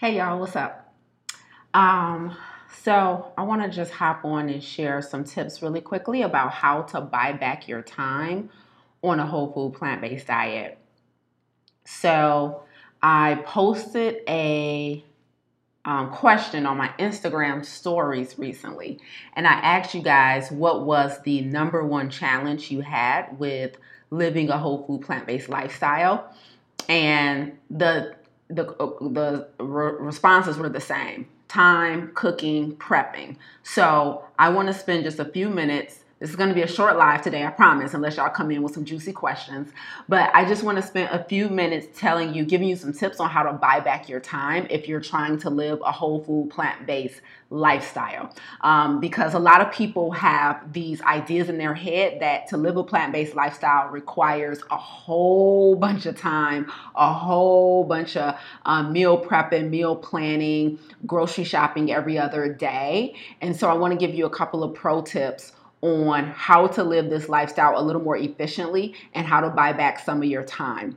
Hey y'all, what's up? Um, so I want to just hop on and share some tips really quickly about how to buy back your time on a whole food plant-based diet. So I posted a um, question on my Instagram stories recently, and I asked you guys what was the number one challenge you had with living a whole food plant-based lifestyle, and the the uh, the re- responses were the same. Time cooking prepping. So i want to spend just a few minutes this is going to be a short live today, I promise, unless y'all come in with some juicy questions. But I just want to spend a few minutes telling you, giving you some tips on how to buy back your time if you're trying to live a whole food, plant based lifestyle. Um, because a lot of people have these ideas in their head that to live a plant based lifestyle requires a whole bunch of time, a whole bunch of um, meal prepping, meal planning, grocery shopping every other day. And so I want to give you a couple of pro tips on how to live this lifestyle a little more efficiently and how to buy back some of your time.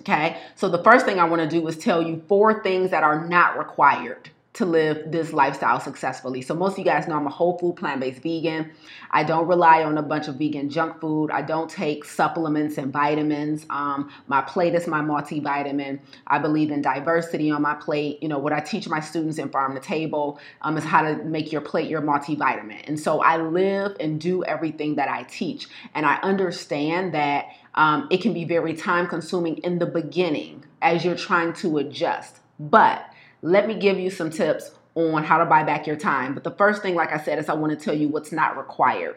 Okay, so the first thing I want to do is tell you four things that are not required to live this lifestyle successfully. So most of you guys know I'm a whole food plant-based vegan. I don't rely on a bunch of vegan junk food. I don't take supplements and vitamins. Um, my plate is my multivitamin. I believe in diversity on my plate. You know what I teach my students in Pharm to Table um, is how to make your plate your multivitamin. And so I live and do everything that I teach. And I understand that um, it can be very time consuming in the beginning as you're trying to adjust. But let me give you some tips on how to buy back your time. But the first thing, like I said, is I want to tell you what's not required.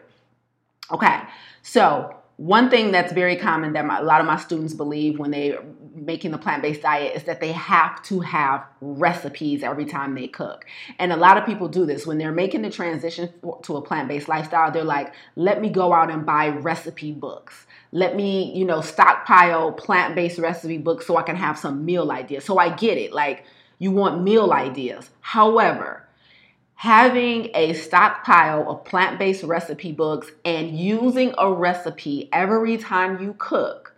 Okay, so one thing that's very common that my, a lot of my students believe when they're making the plant-based diet is that they have to have recipes every time they cook. And a lot of people do this. When they're making the transition to a plant-based lifestyle they're like let me go out and buy recipe books. Let me you know stockpile plant-based recipe books so i can have some meal ideas. So i get it. Like you want meal ideas. However, having a stockpile of plant based recipe books and using a recipe every time you cook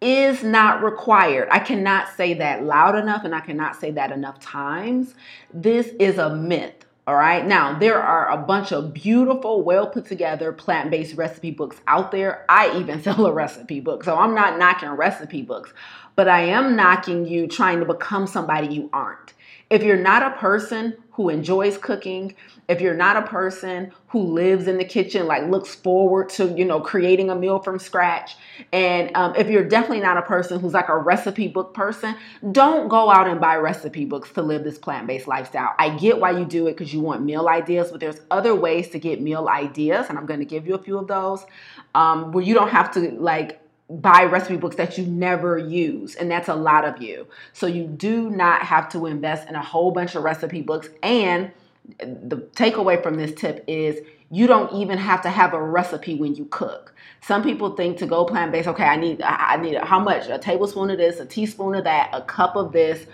is not required. I cannot say that loud enough and I cannot say that enough times. This is a myth. All right. Now, there are a bunch of beautiful, well put together plant based recipe books out there. I even sell a recipe book. So I'm not knocking recipe books but I am knocking you trying to become somebody you aren't. If you're not a person who enjoys cooking, if you're not a person who lives in the kitchen, like looks forward to, you know, creating a meal from scratch, and um, if you're definitely not a person who's like a recipe book person, don't go out and buy recipe books to live this plant based lifestyle. I get why you do it because you want meal ideas, but there's other ways to get meal ideas, and I'm going to give you a few of those um, where you don't have to like buy recipe books that you never use and that's a lot of you. So you do not have to invest in a whole bunch of recipe books. And the takeaway from this tip is you don't even have to have a recipe when you cook. Some people think to go plant-based okay i need i need how much? A tablespoon of this a teaspoon of that a cup of this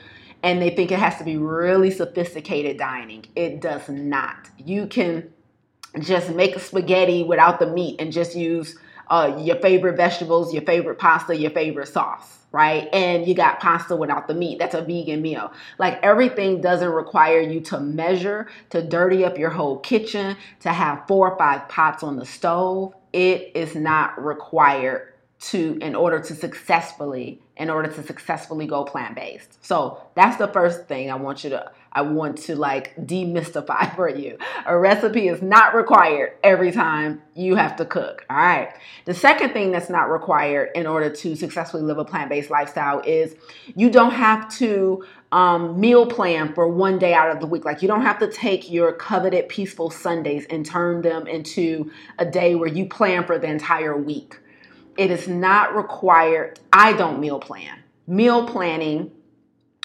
and they think it has to be really sophisticated dining. It does not. You can just make a spaghetti without the meat and just use uh, your favorite vegetables, your favorite pasta, your favorite sauce, right? And you got pasta without the meat. That's a vegan meal. Like everything doesn't require you to measure, to dirty up your whole kitchen, to have four or five pots on the stove. It is not required to in order to successfully in order to successfully go plant-based. So that's the first thing I want you to I want to like demystify for you. A recipe is not required every time you have to cook. All right. The second thing that's not required in order to successfully live a plant-based lifestyle is you don't have to um, meal plan for one day out of the week. Like you don't have to take your coveted peaceful Sundays and turn them into a day where you plan for the entire week. It is not required. I don't meal plan. Meal planning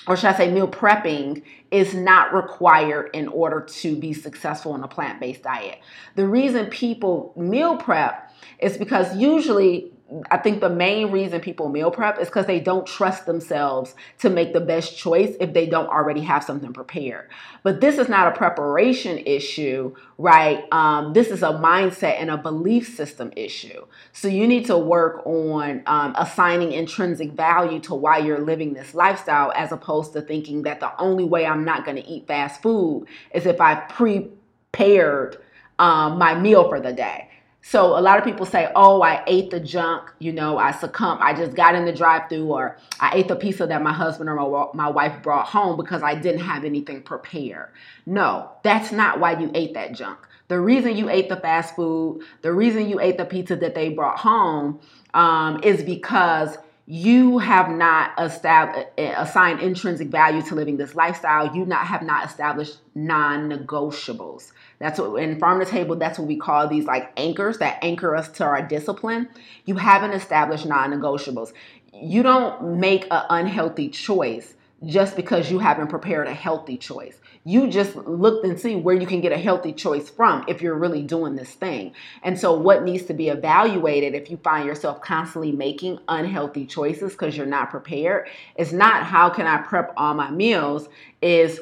or should I say meal prepping is not required in order to be successful in a plant-based diet. The reason people meal prep is because usually I think the main reason people meal prep is because they don't trust themselves to make the best choice if they don't already have something prepared. But this is not a preparation issue, right? Um, this is a mindset and a belief system issue. So you need to work on um, assigning intrinsic value to why you're living this lifestyle as opposed to thinking that the only way I'm not going to eat fast food is if I prepared um, my meal for the day. So a lot of people say, "Oh, I ate the junk. You know, I succumbed. I just got in the drive-through, or I ate the pizza that my husband or my, my wife brought home because I didn't have anything prepared." No, that's not why you ate that junk. The reason you ate the fast food, the reason you ate the pizza that they brought home, um, is because you have not established eh, eh, assigned intrinsic value to living this lifestyle. You not have not established non-negotiables. That's what in pharm to table, that's what we call these like anchors that anchor us to our discipline. You haven't established non-negotiables. You don't make an unhealthy choice just because you haven't prepared a healthy choice. You just looked and see where you can get a healthy choice from if you're really doing this thing. And so, what needs to be evaluated if you find yourself constantly making unhealthy choices because you're not prepared is not how can I prep all my meals, is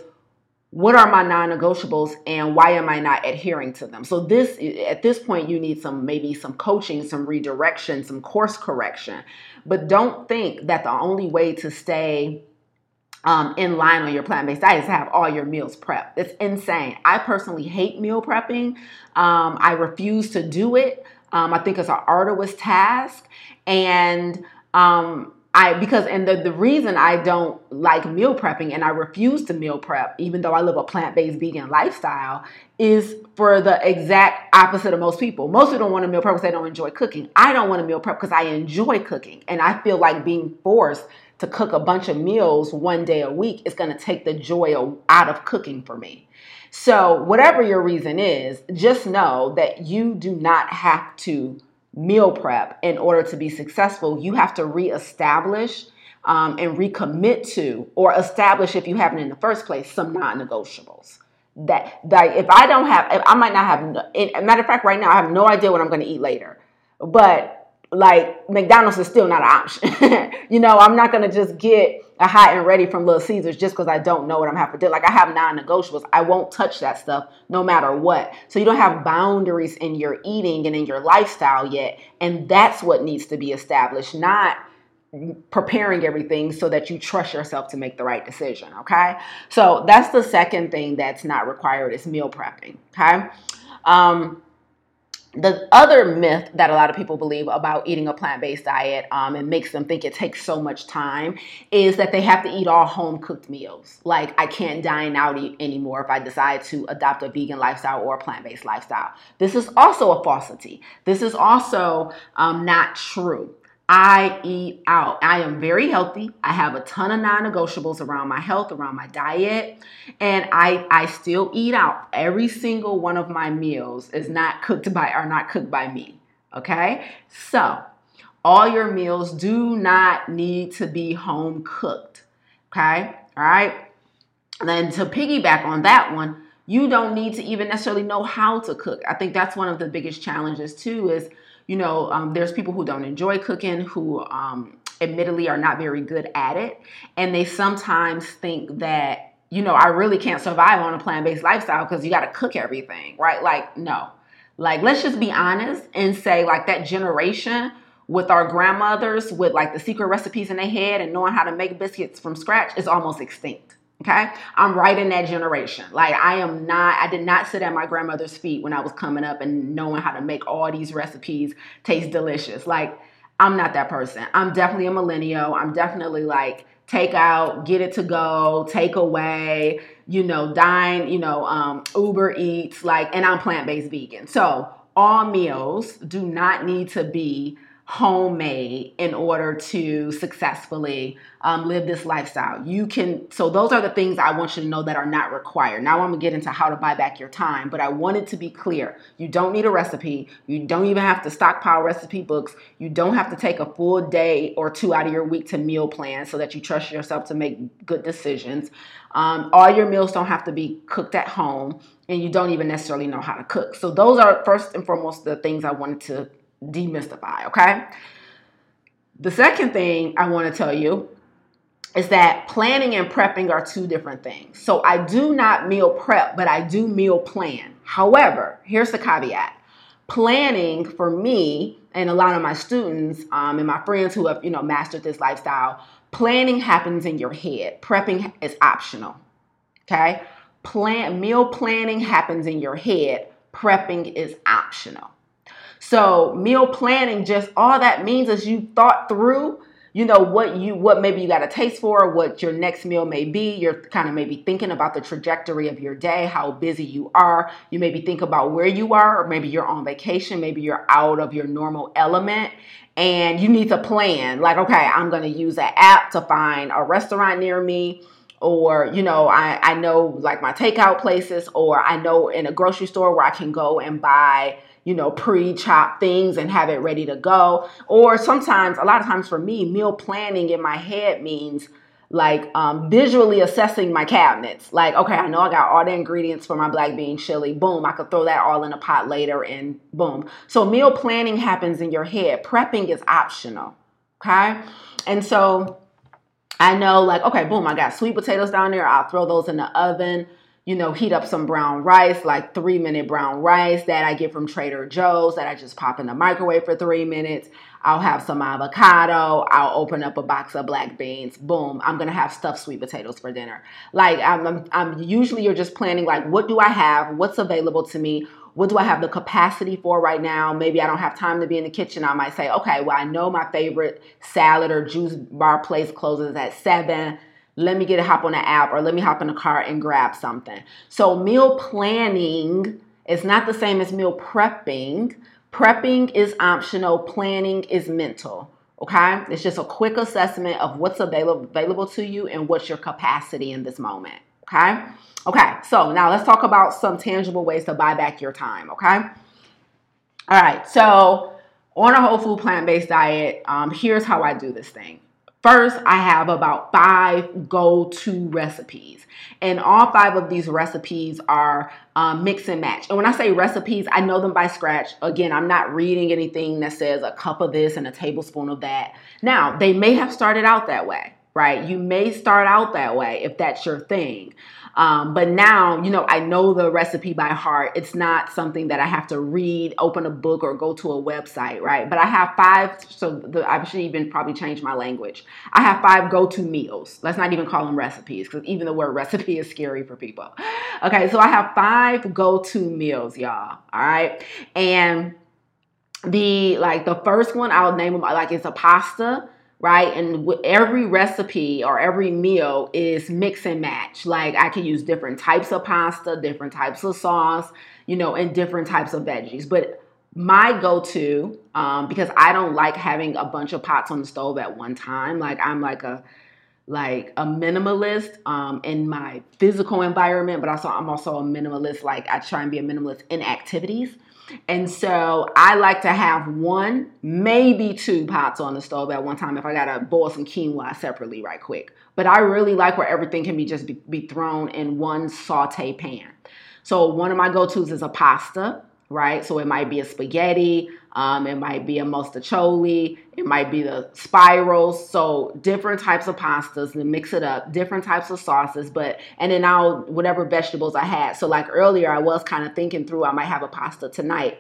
what are my non-negotiables and why am i not adhering to them so this at this point you need some maybe some coaching some redirection some course correction but don't think that the only way to stay um, in line on your plant-based diet is to have all your meals prepped it's insane i personally hate meal prepping um, i refuse to do it um, i think it's an arduous task and um, I because and the, the reason I don't like meal prepping and I refuse to meal prep, even though I live a plant-based vegan lifestyle, is for the exact opposite of most people. Most people don't want to meal prep because they don't enjoy cooking. I don't want to meal prep because I enjoy cooking. And I feel like being forced to cook a bunch of meals one day a week is going to take the joy out of cooking for me. So, whatever your reason is, just know that you do not have to meal prep in order to be successful, you have to reestablish um, and recommit to, or establish if you haven't in the first place, some non-negotiables. That that if I don't have, I might not have. Matter of fact, right now I have no idea what I'm going to eat later, but like McDonald's is still not an option. you know, I'm not to just get a hot and ready from Little Caesars just because I don't know what I'm having to do. Like I have non-negotiables. I won't touch that stuff no matter what. So you don't have boundaries in your eating and in your lifestyle yet. And that's what needs to be established, not preparing everything so that you trust yourself to make the right decision. Okay. So that's the second thing that's not required is meal prepping. Okay. Um, the other myth that a lot of people believe about eating a plant-based diet um, and makes them think it takes so much time is that they have to eat all home-cooked meals. Like i can't dine out anymore if i decide to adopt a vegan lifestyle or a plant-based lifestyle. This is also a falsity. This is also um, not true I eat out. I am very healthy. I have a ton of non-negotiables around my health, around my diet, and I I still eat out. Every single one of my meals is not cooked by are not cooked by me. Okay? So, all your meals do not need to be home cooked. Okay? All right? And then to piggyback on that one, you don't need to even necessarily know how to cook. I think that's one of the biggest challenges too is you know, um, there's people who don't enjoy cooking who um, admittedly are not very good at it. And they sometimes think that, you know, I really can't survive on a plant based lifestyle because you got to cook everything, right? Like, no. Like, let's just be honest and say, like, that generation with our grandmothers with like the secret recipes in their head and knowing how to make biscuits from scratch is almost extinct. Okay. I'm right in that generation. Like I am not, I did not sit at my grandmother's feet when I was coming up and knowing how to make all these recipes taste delicious. Like I'm not that person. I'm definitely a millennial. I'm definitely like take out, get it to go, take away, you know, dine, you know, um, Uber Eats, like, and I'm plant based vegan. So all meals do not need to be homemade in order to successfully um, live this lifestyle. You can, so those are the things I want you to know that are not required. Now I'm gonna get into how to buy back your time, but I want it to be clear. You don't need a recipe. You don't even have to stockpile recipe books. You don't have to take a full day or two out of your week to meal plan so that you trust yourself to make good decisions. Um, all your meals don't have to be cooked at home and you don't even necessarily know how to cook. So those are first and foremost the things I wanted to demystify, okay? The second thing I want to tell you is that planning and prepping are two different things. So I do not meal prep, but I do meal plan. However, here's the caveat planning for me and a lot of my students um, and my friends who have you know mastered this lifestyle planning happens in your head prepping is optional okay plan meal planning happens in your head prepping is optional so meal planning just all that means is you thought through you know what you what maybe you got a taste for what your next meal may be. You're kind of maybe thinking about the trajectory of your day how busy you are. You maybe think about where you are or maybe you're on vacation maybe you're out of your normal element and you need to plan. Like okay i'm going to use an app to find a restaurant near me or you know I, I know like my takeout places or i know in a grocery store where i can go and buy you know, pre chopped things and have it ready to go. Or sometimes, a lot of times for me, meal planning in my head means like um, visually assessing my cabinets. Like, okay, I know I got all the ingredients for my black bean chili. Boom, I could throw that all in a pot later and boom. So, meal planning happens in your head. Prepping is optional. Okay. And so, I know, like, okay, boom, I got sweet potatoes down there. I'll throw those in the oven you know, heat up some brown rice, like three minute brown rice that I get from Trader Joe's that I just pop in the microwave for three minutes. I'll have some avocado. I'll open up a box of black beans. Boom. I'm gonna have stuffed sweet potatoes for dinner. Like I'm, I'm, I'm usually you're just planning like what do I have? What's available to me? What do I have the capacity for right now? Maybe I don't have time to be in the kitchen. I might say, okay, well I know my favorite salad or juice bar place closes at seven let me get a hop on the app or let me hop in the car and grab something. So meal planning is not the same as meal prepping. Prepping is optional, planning is mental. Okay? It's just a quick assessment of what's available available to you and what's your capacity in this moment. Okay? Okay, so now let's talk about some tangible ways to buy back your time. Okay? All right, so on a whole food plant based diet, um, here's how I do this thing. First, I have about five go to recipes. And all five of these recipes are um, mix and match. And when I say recipes, I know them by scratch. Again, I'm not reading anything that says a cup of this and a tablespoon of that. Now, they may have started out that way, right? You may start out that way if that's your thing. Um, but now, you know, I know the recipe by heart. It's not something that I have to read, open a book, or go to a website, right? But I have five, so the, I should even probably change my language. I have five go to meals. Let's not even call them recipes because even the word recipe is scary for people. Okay, so I have five go to meals, y'all. All right. And the like the first one I'll name them like it's a pasta right? And every recipe or every meal is mix and match. Like I can use different types of pasta, different types of sauce, you know, and different types of veggies. But my go-to, um, because I don't like having a bunch of pots on the stove at one time. Like I'm like a like a minimalist um, in my physical environment, but also I'm also a minimalist. Like I try and be a minimalist in activities. And so I like to have one, maybe two pots on the stove at one time if I gotta boil some quinoa separately right quick. But I really like where everything can be just be, be thrown in one saute pan. So one of my go-tos is a pasta right? So it might be a spaghetti, um, it might be a mostaccioli, it might be the spirals. So different types of pastas and mix it up, different types of sauces, but and then I'll whatever vegetables I had. So like earlier, I was kind of thinking through I might have a pasta tonight.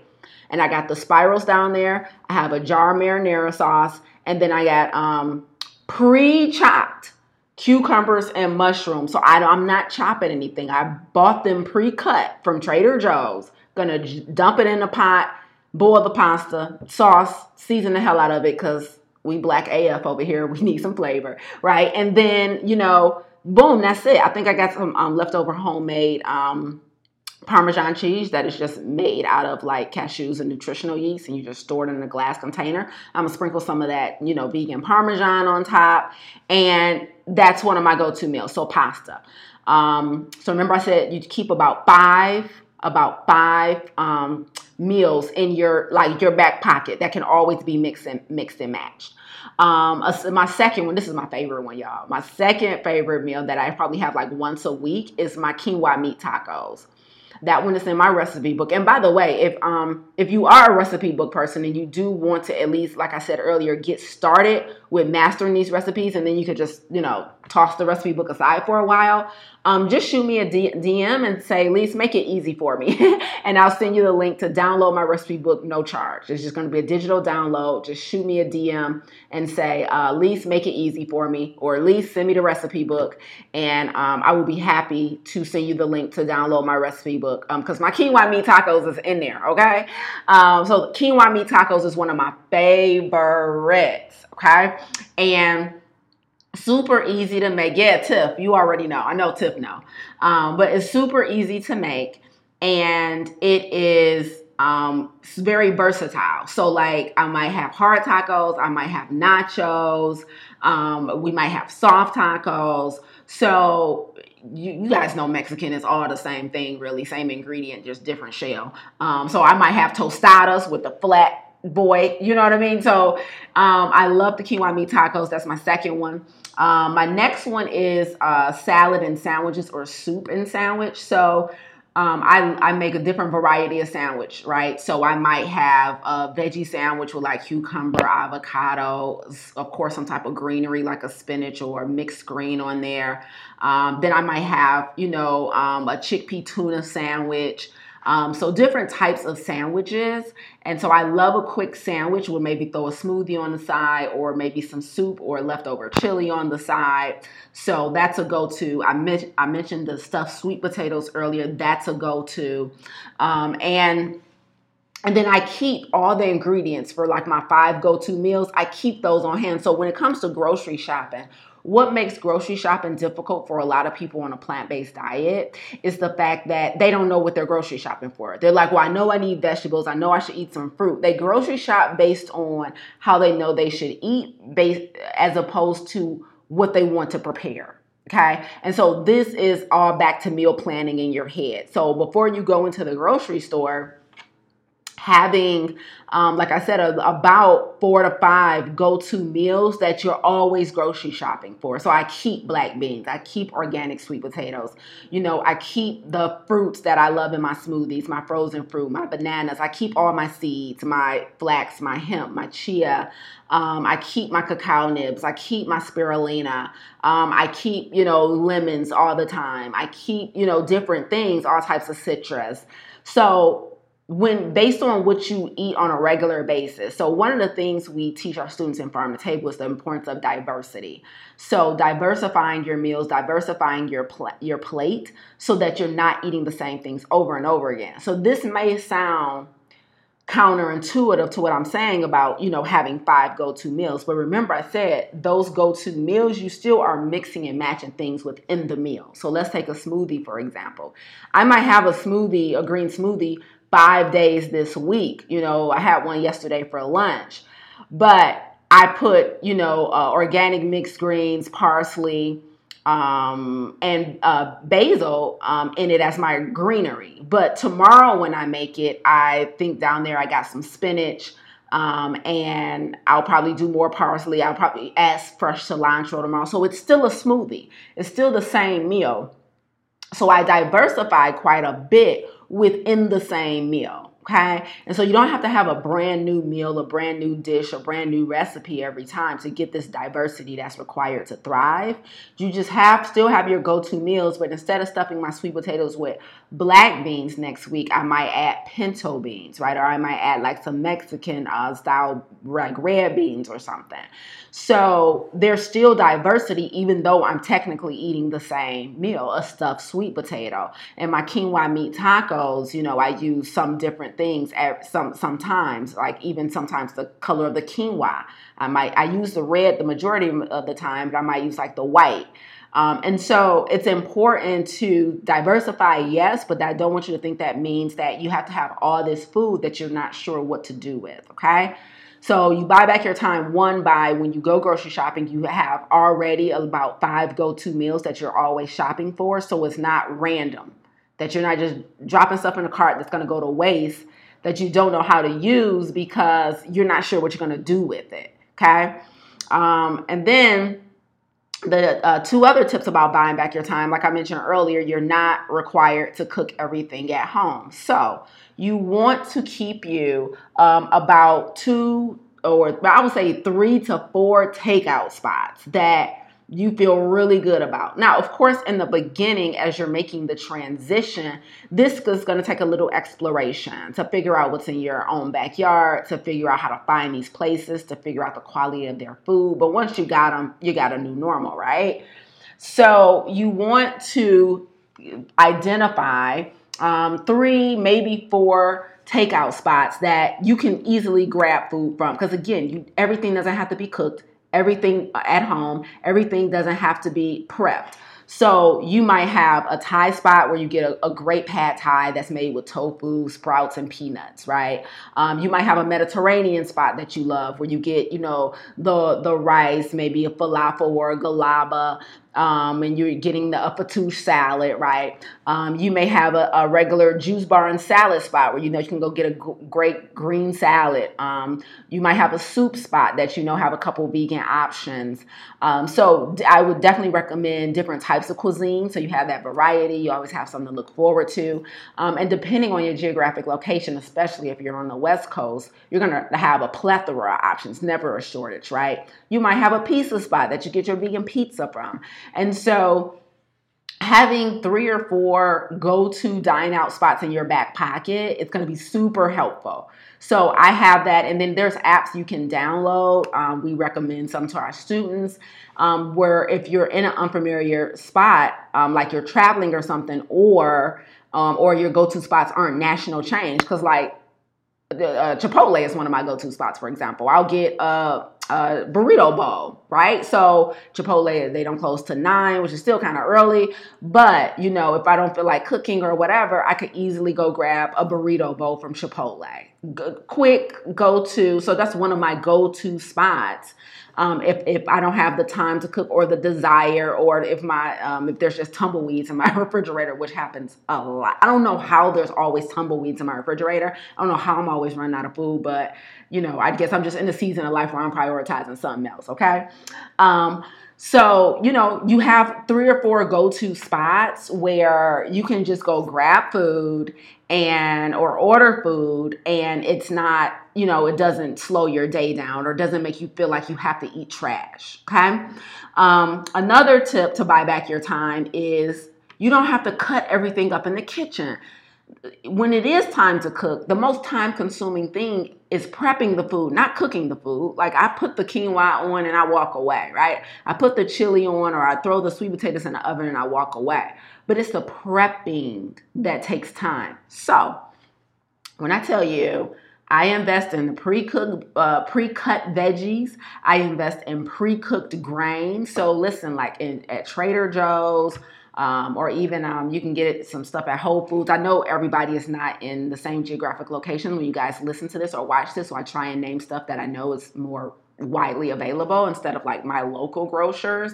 And I got the spirals down there. I have a jar marinara sauce, and then I got um, pre-chopped cucumbers and mushrooms. So I, I'm not chopping anything. I bought them pre-cut from Trader Joe's Gonna dump it in a pot, boil the pasta, sauce, season the hell out of it because we black AF over here. We need some flavor, right? And then, you know, boom, that's it. I think I got some um, leftover homemade um, Parmesan cheese that is just made out of like cashews and nutritional yeast, and you just store it in a glass container. I'm gonna sprinkle some of that, you know, vegan Parmesan on top, and that's one of my go-to meals. So pasta. Um, so remember, I said you keep about five about five um, meals in your like your back pocket that can always be mixed and mixed and matched. Um, my second one, this is my favorite one, y'all. My second favorite meal that I probably have like once a week is my quinoa meat tacos. That one is in my recipe book. And by the way, if um if you are a recipe book person and you do want to at least, like I said earlier, get started with mastering these recipes, and then you could just you know toss the recipe book aside for a while, um, just shoot me a D- DM and say, Lise, make it easy for me. and I'll send you the link to download my recipe book, no charge. It's just going to be a digital download. Just shoot me a DM and say, uh, Lise, make it easy for me, or Lise, send me the recipe book. And um, I will be happy to send you the link to download my recipe book because um, my quinoa meat tacos is in there, okay? Um, so, quinoa meat tacos is one of my favorites, okay? And super easy to make. Yeah, Tiff, you already know. I know Tiff know. Um, but it's super easy to make and it is um, very versatile. So like I might have hard tacos, I might have nachos, um, we might have soft tacos. So you, you, guys know Mexican is all the same thing, really, same ingredient, just different shell. Um, so I might have tostadas with the flat boy, you know what I mean? So um, I love the quinoa meat tacos. That's my second one. Um, my next one is uh, salad and sandwiches or soup and sandwich. So um, I, I make a different variety of sandwich, right? So I might have a veggie sandwich with like cucumber, avocado, of course, some type of greenery like a spinach or mixed green on there. Um, then I might have, you know, um, a chickpea tuna sandwich. Um, so different types of sandwiches. And so I love a quick sandwich where maybe throw a smoothie on the side or maybe some soup or leftover chili on the side. So that's a go-to. I, I mentioned the stuffed sweet potatoes earlier. That's a go-to. Um, and and then I keep all the ingredients for like my five go-to meals. I keep those on hand. So when it comes to grocery shopping what makes grocery shopping difficult for a lot of people on a plant based diet is the fact that they don't know what they're grocery shopping for. They're like, well, I know I need vegetables. I know I should eat some fruit. They grocery shop based on how they know they should eat, based as opposed to what they want to prepare. Okay. And so this is all back to meal planning in your head. So before you go into the grocery store, having, um, like I said, a, about four to five go to meals that you're always grocery shopping for. So I keep black beans, I keep organic sweet potatoes, you know, I keep the fruits that I love in my smoothies, my frozen fruit, my bananas, I keep all my seeds, my flax, my hemp, my chia. Um, I keep my cacao nibs. I keep my spirulina. Um, I keep, you know, lemons all the time. I keep, you know, different things, all types of citrus. So when based on what you eat on a regular basis. So one of the things we teach our students in Pharm to Table is the importance of diversity. So diversifying your meals, diversifying your pl- your plate so that you're not eating the same things over and over again. So this may sound counterintuitive to what I'm saying about, you know, having five go-to meals. But remember I said those go-to meals you still are mixing and matching things within the meal. So let's take a smoothie for example. I might have a smoothie, a green smoothie five days this week. You know, I had one yesterday for lunch, but I put, you know, uh, organic mixed greens, parsley, um, and uh, basil um, in it as my greenery. But tomorrow, when I make it, I think down there I got some spinach. Um, and I'll probably do more parsley. I'll probably add fresh cilantro tomorrow. So it's still a smoothie. It's still the same meal. So I diversify quite a bit within the same meal. Okay. And so you don't have to have a brand new meal, a brand new dish, a brand new recipe every time to get this diversity that's required to thrive. You just have still have your go-to meals, but instead of stuffing my sweet potatoes with black beans next week, I might add pinto beans, right? Or I might add like some Mexican uh, style like red beans or something. So there's still diversity, even though I'm technically eating the same meal, a stuffed sweet potato. And my quinoa meat tacos, you know, I use some different things at some sometimes, like even sometimes the color of the quinoa. I might I use the red the majority of the time, but I might use like the white. Um, and so it's important to diversify, yes, but I don't want you to think that means that you have to have all this food that you're not sure what to do with, okay? So you buy back your time one by when you go grocery shopping, you have already about five go to meals that you're always shopping for. So it's not random, that you're not just dropping stuff in a cart that's going to go to waste that you don't know how to use because you're not sure what you're going to do with it. Okay. Um, and then the uh, two other tips about buying back your time, like I mentioned earlier, you're not required to cook everything at home. So you want to keep you um, about two or I would say three to four takeout spots that you feel really good about. Now, of course, in the beginning, as you're making the transition, this is going to take a little exploration to figure out what's in your own backyard, to figure out how to find these places, to figure out the quality of their food. But once you got them, you got a new normal, right? So you want to identify um, three, maybe four takeout spots that you can easily grab food from. Because again, you, everything doesn't have to be cooked everything at home. Everything doesn't have to be prepped. So you might have a Thai spot where you get a, a, great pad Thai that's made with tofu, sprouts, and peanuts, right? Um, you might have a Mediterranean spot that you love where you get, you know, the the rice, maybe a falafel or a galaba, um, and you're getting the a fattoush salad, right? Um, you may have a, a, regular juice bar and salad spot where you know you can go get a g- great green salad. Um, you might have a soup spot that you know have a couple vegan options. Um, so I would definitely recommend different types of cuisine so you have that variety. You always have something to look forward to. Um, and depending on your geographic location, especially if you're on the West Coast, you're gonna have a plethora of options, never a shortage, right? You might have a pizza spot that you get your vegan pizza from. And so having three or four go-to dine out spots in your back pocket it's going to be super helpful. So i have that and then there's apps you can download um, we recommend some to our students um, where if you're in an unfamiliar spot um, like you're traveling or something or um, or your go-to spots aren't national change because like uh, chipotle is one of my go-to spots for example. I'll get uh a burrito bowl, right? So Chipotle, they don't close to nine, which is still kind of early. But you know, if I don't feel like cooking or whatever, I could easily go grab a burrito bowl from Chipotle. G- quick go to. So that's one of my go to spots um, if, if I don't have the time to cook or the desire, or if my um, if there's just tumbleweeds in my refrigerator, which happens a lot. I don't know how there's always tumbleweeds in my refrigerator. I don't know how I'm always running out of food, but you know, I guess I'm just in the season of life where I'm prioritizing something else. Okay. Um, so, you know, you have three or four go to spots where you can just go grab food and or order food and it's not you know it doesn't slow your day down or doesn't make you feel like you have to eat trash okay? Um, another tip to buy back your time is you don't have to cut everything up in the kitchen when it is time to cook, the most time consuming thing is prepping the food, not cooking the food. Like I put the quinoa on and I walk away, right? I put the chili on or I throw the sweet potatoes in the oven and I walk away. But it's the prepping that takes time. So when I tell you, I invest in pre-cooked, uh, pre-cut veggies. I invest in pre-cooked grains. So listen, like in, at Trader Joe's, um, or even um, you can get some stuff at Whole Foods. I know everybody is not in the same geographic location when you guys listen to this or watch this, so I try and name stuff that I know is more widely available instead of like my local grocers.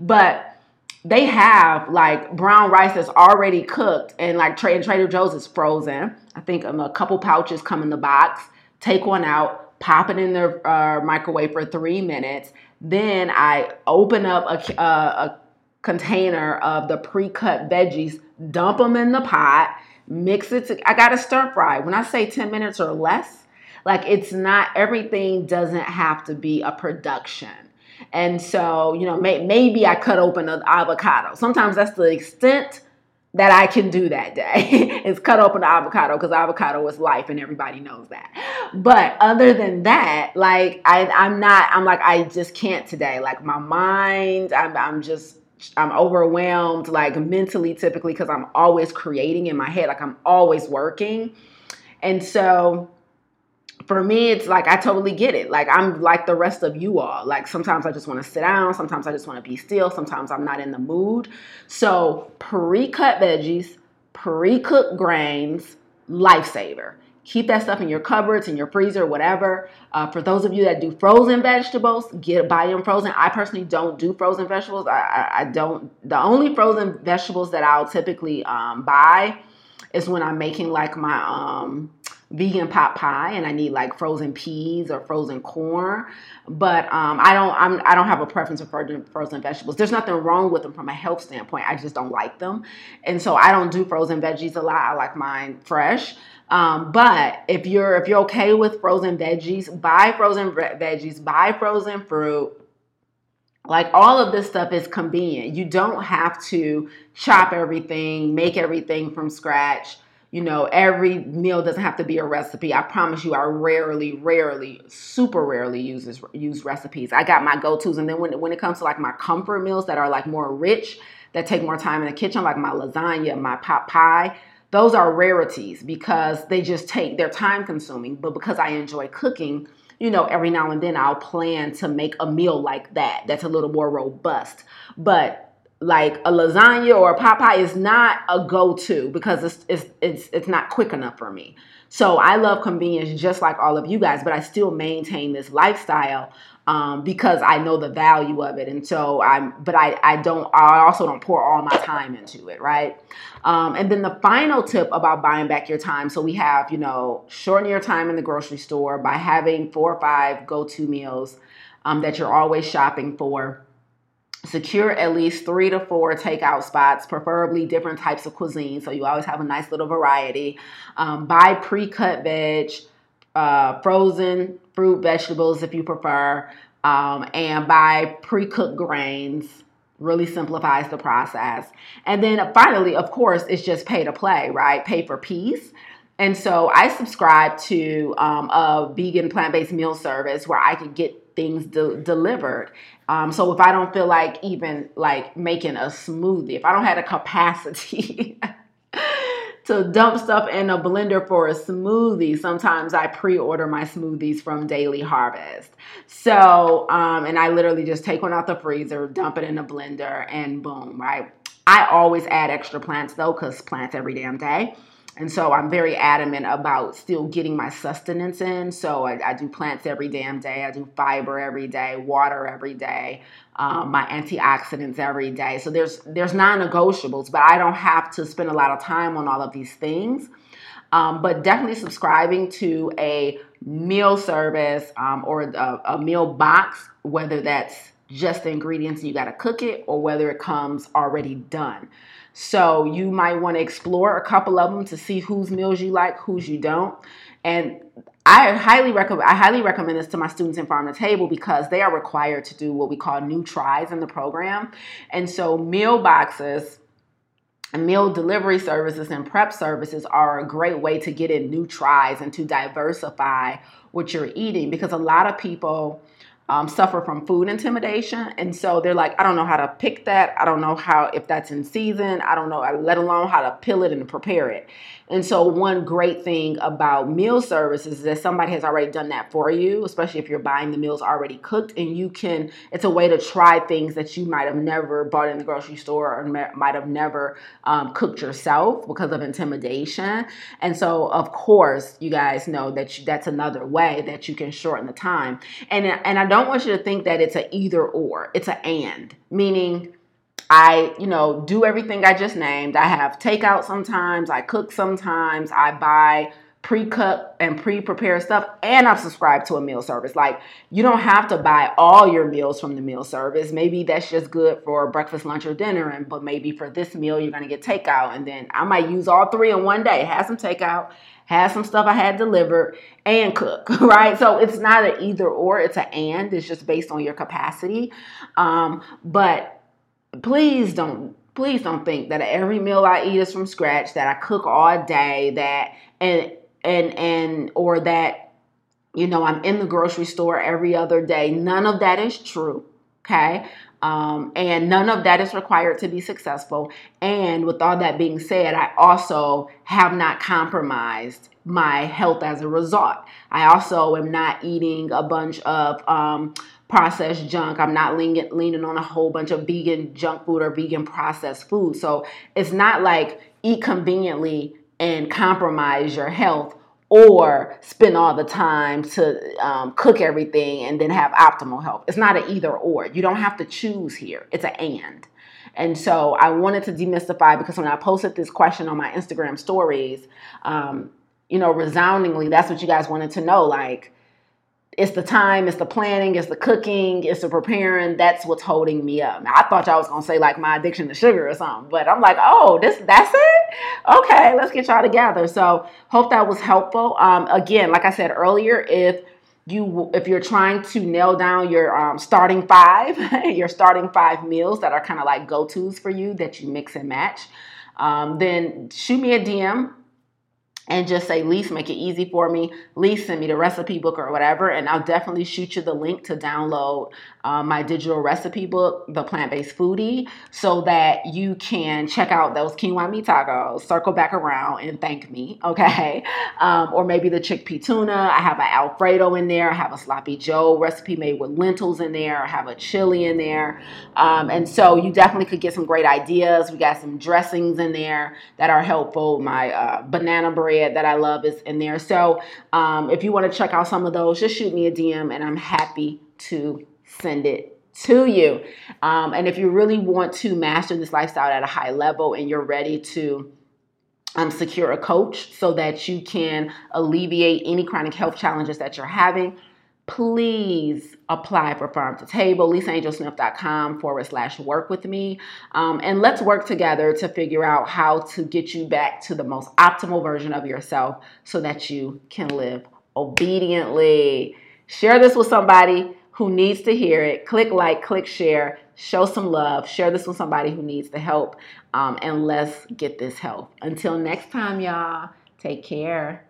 But they have like brown rice that's already cooked and like Tra- Trader Joe's is frozen. I think um, a couple pouches come in the box. Take one out, pop it in the uh, microwave for three minutes. Then I open up a, uh, a container of the pre-cut veggies, dump them in the pot, mix it to, I got to stir fry. When I say 10 minutes or less, like it's not everything doesn't have to be a production. And so, you know, may, maybe I cut open an avocado. Sometimes that's the extent that I can do that day is cut open the avocado because avocado is life and everybody knows that. But other than that, like I, I'm not, I'm like, I just can't today. Like my mind, I'm, I'm just I'm overwhelmed, like mentally, typically, because I'm always creating in my head, like I'm always working. And so for me, it's like I totally get it. Like I'm like the rest of you all. Like sometimes I just want to sit down, sometimes I just want to be still, sometimes I'm not in the mood. So pre cut veggies, pre cooked grains, lifesaver keep that stuff in your cupboards in your freezer whatever uh, for those of you that do frozen vegetables get buy them frozen i personally don't do frozen vegetables i, I, I don't the only frozen vegetables that i'll typically um, buy is when i'm making like my um, vegan pot pie and I need like frozen peas or frozen corn. But um, I don't I'm, I don't have a preference for frozen, frozen vegetables. There's nothing wrong with them from a health standpoint. I just don't like them, and so I don't do frozen veggies a lot. I like mine fresh. Um, but if you're if you're okay with frozen veggies, buy frozen veggies, buy frozen fruit like all of this stuff is convenient. You don't have to chop everything, make everything from scratch. You know, every meal doesn't have to be a recipe. I promise you, I rarely, rarely, super rarely uses use recipes. I got my go-tos, and then when when it comes to like my comfort meals that are like more rich, that take more time in the kitchen, like my lasagna, my pot pie, those are rarities because they just take they're time consuming. But because I enjoy cooking, you know, every now and then I'll plan to make a meal like that that's a little more robust. But like a lasagna or a pot pie is not a go-to because it's it's it's it's not quick enough for me. So I love convenience just like all of you guys, but I still maintain this lifestyle um, because I know the value of it. And so I'm, but I, I don't, I also don't pour all my time into it, right? Um, and then the final tip about buying back your time. So we have, you know, shorten your time in the grocery store by having four or five go to meals um, that you're always shopping for secure at least three to four takeout spots, preferably different types of cuisine. So you always have a nice little variety. Um, buy pre cut veg, uh, frozen fruit, vegetables if you prefer, um, and buy pre cooked grains. Really simplifies the process. And then finally, of course, it's just pay to play, right? Pay for peace. And so I subscribe to um, a vegan plant based meal service where I could get things de- delivered. Um, so if I don't feel like even like making a smoothie, if I don't have the capacity to dump stuff in a blender for a smoothie, sometimes I pre-order my smoothies from Daily Harvest. So, um, and I literally just take one out the freezer, dump it in a blender, and boom, right? I always add extra plants though, because plants every damn day. And so I'm very adamant about still getting my sustenance in. So I, I do plants every damn day. I do fiber every day, water every day, um, my antioxidants every day. So there's there's non-negotiables, but I don't have to spend a lot of time on all of these things. Um, but definitely subscribing to a meal service um, or a, a meal box, whether that's just the ingredients you got to cook it or whether it comes already done. So you might want to explore a couple of them to see whose meals you like, whose you don't. And I highly recommend I highly recommend this to my students in Pharm to Table because they are required to do what we call new tries in the program. And so meal boxes meal delivery services and prep services are a great way to get in new tries and to diversify what you're eating because a lot of people um, suffer from food intimidation. And so they're like, I don't know how to pick that. I don't know how, if that's in season. I don't know, let alone how to peel it and prepare it. And so, one great thing about meal service is that somebody has already done that for you, especially if you're buying the meals already cooked, and you can, it's a way to try things that you might have never bought in the grocery store or might have never um, cooked yourself because of intimidation. And so, of course, you guys know that you, that's another way that you can shorten the time. And, and I don't want you to think that it's an either or, it's an and, meaning, I, you know, do everything I just named. I have takeout sometimes, I cook sometimes, I buy pre-cut and pre-prepared stuff and I've subscribed to a meal service. Like you don't have to buy all your meals from the meal service. Maybe that's just good for breakfast, lunch or dinner and but maybe for this meal you're going to get takeout and then I might use all three in one day. Have some takeout, have some stuff I had delivered and cook, right? So it's not an either or, it's an and. It's just based on your capacity. Um, but please don't please don't think that every meal I eat is from scratch, that I cook all day, that and and and or that you know I'm in the grocery store every other day. None of that is true. Okay. Um, and none of that is required to be successful. And with all that being said, I also have not compromised my health as a result. I also am not eating a bunch of um, processed junk. I'm not leaning, leaning on a whole bunch of vegan junk food or vegan processed food. So it's not like eat conveniently and compromise your health or spend all the time to um, cook everything and then have optimal health. It's not an either or. You don't have to choose here. It's an and. And so I wanted to demystify because when I posted this question on my Instagram stories, um, you know, resoundingly, that's what you guys wanted to know. Like, it's the time, it's the planning, it's the cooking, it's the preparing. That's what's holding me up. Now, I thought y'all was gonna say like my addiction to sugar or something, but I'm like, oh, this that's it. Okay, let's get y'all together. So hope that was helpful. Um, again, like I said earlier, if you if you're trying to nail down your um, starting five, your starting five meals that are kind of like go tos for you that you mix and match, um, then shoot me a DM and just say, Lise, make it easy for me. Lise, send me the recipe book or whatever, and I'll definitely shoot you the link to download uh, my digital recipe book, The Plant Based Foodie, so that you can check out those quinoa meat tacos, circle back around and thank me, okay? Um, or maybe the chickpea tuna. I have an Alfredo in there. I have a sloppy Joe recipe made with lentils in there. I have a chili in there. Um, and so you definitely could get some great ideas. We got some dressings in there that are helpful. My uh, banana bread that I love is in there. So um, if you want to check out some of those, just shoot me a DM and I'm happy to send it to you. Um, and if you really want to master this lifestyle at a high level and you're ready to um, secure a coach so that you can alleviate any chronic health challenges that you're having, please apply for Pharm to Table, lisaangelsmith.com forward slash work with me. Um, and let's work together to figure out how to get you back to the most optimal version of yourself so that you can live obediently. Share this with somebody who needs to hear it. Click like, click share, show some love, share this with somebody who needs the help, um, and let's get this help. Until next time, y'all, take care.